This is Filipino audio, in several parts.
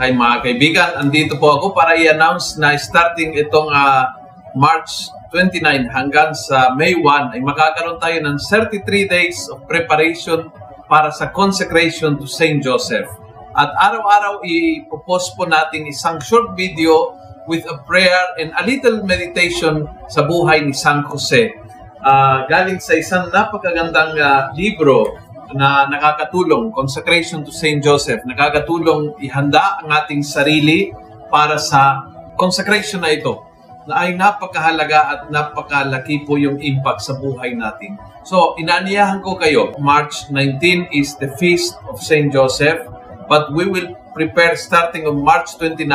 Ay mga kaibigan, andito po ako para i-announce na starting itong ah, March 29 hanggang sa May 1 ay makakaroon tayo ng 33 days of preparation para sa consecration to Saint Joseph. At araw-araw ipopost po natin isang short video with a prayer and a little meditation sa buhay ni San Jose. Ah, galing sa isang napakagandang ah, libro na nakakatulong, Consecration to Saint Joseph, nakakatulong ihanda ang ating sarili para sa consecration na ito na ay napakahalaga at napakalaki po yung impact sa buhay natin. So, inaaniyahan ko kayo, March 19 is the Feast of Saint Joseph, but we will prepare starting on March 29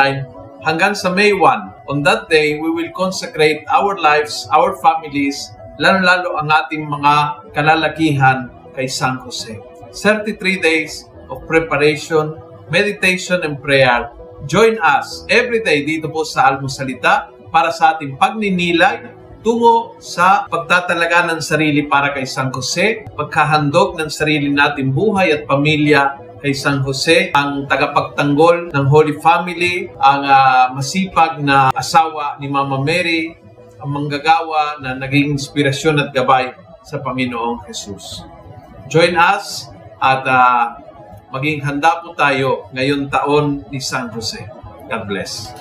hanggang sa May 1. On that day, we will consecrate our lives, our families, lalo-lalo ang ating mga kalalakihan kay San Jose. 33 days of preparation, meditation, and prayer. Join us every day dito po sa Almusalita para sa ating pagninilay tungo sa pagtatalaga ng sarili para kay San Jose, pagkahandog ng sarili nating buhay at pamilya kay San Jose, ang tagapagtanggol ng Holy Family, ang ah, masipag na asawa ni Mama Mary, ang manggagawa na naging inspirasyon at gabay sa Panginoong Jesus. Join us at ah, maging handa po tayo ngayon taon ni San Jose. God bless.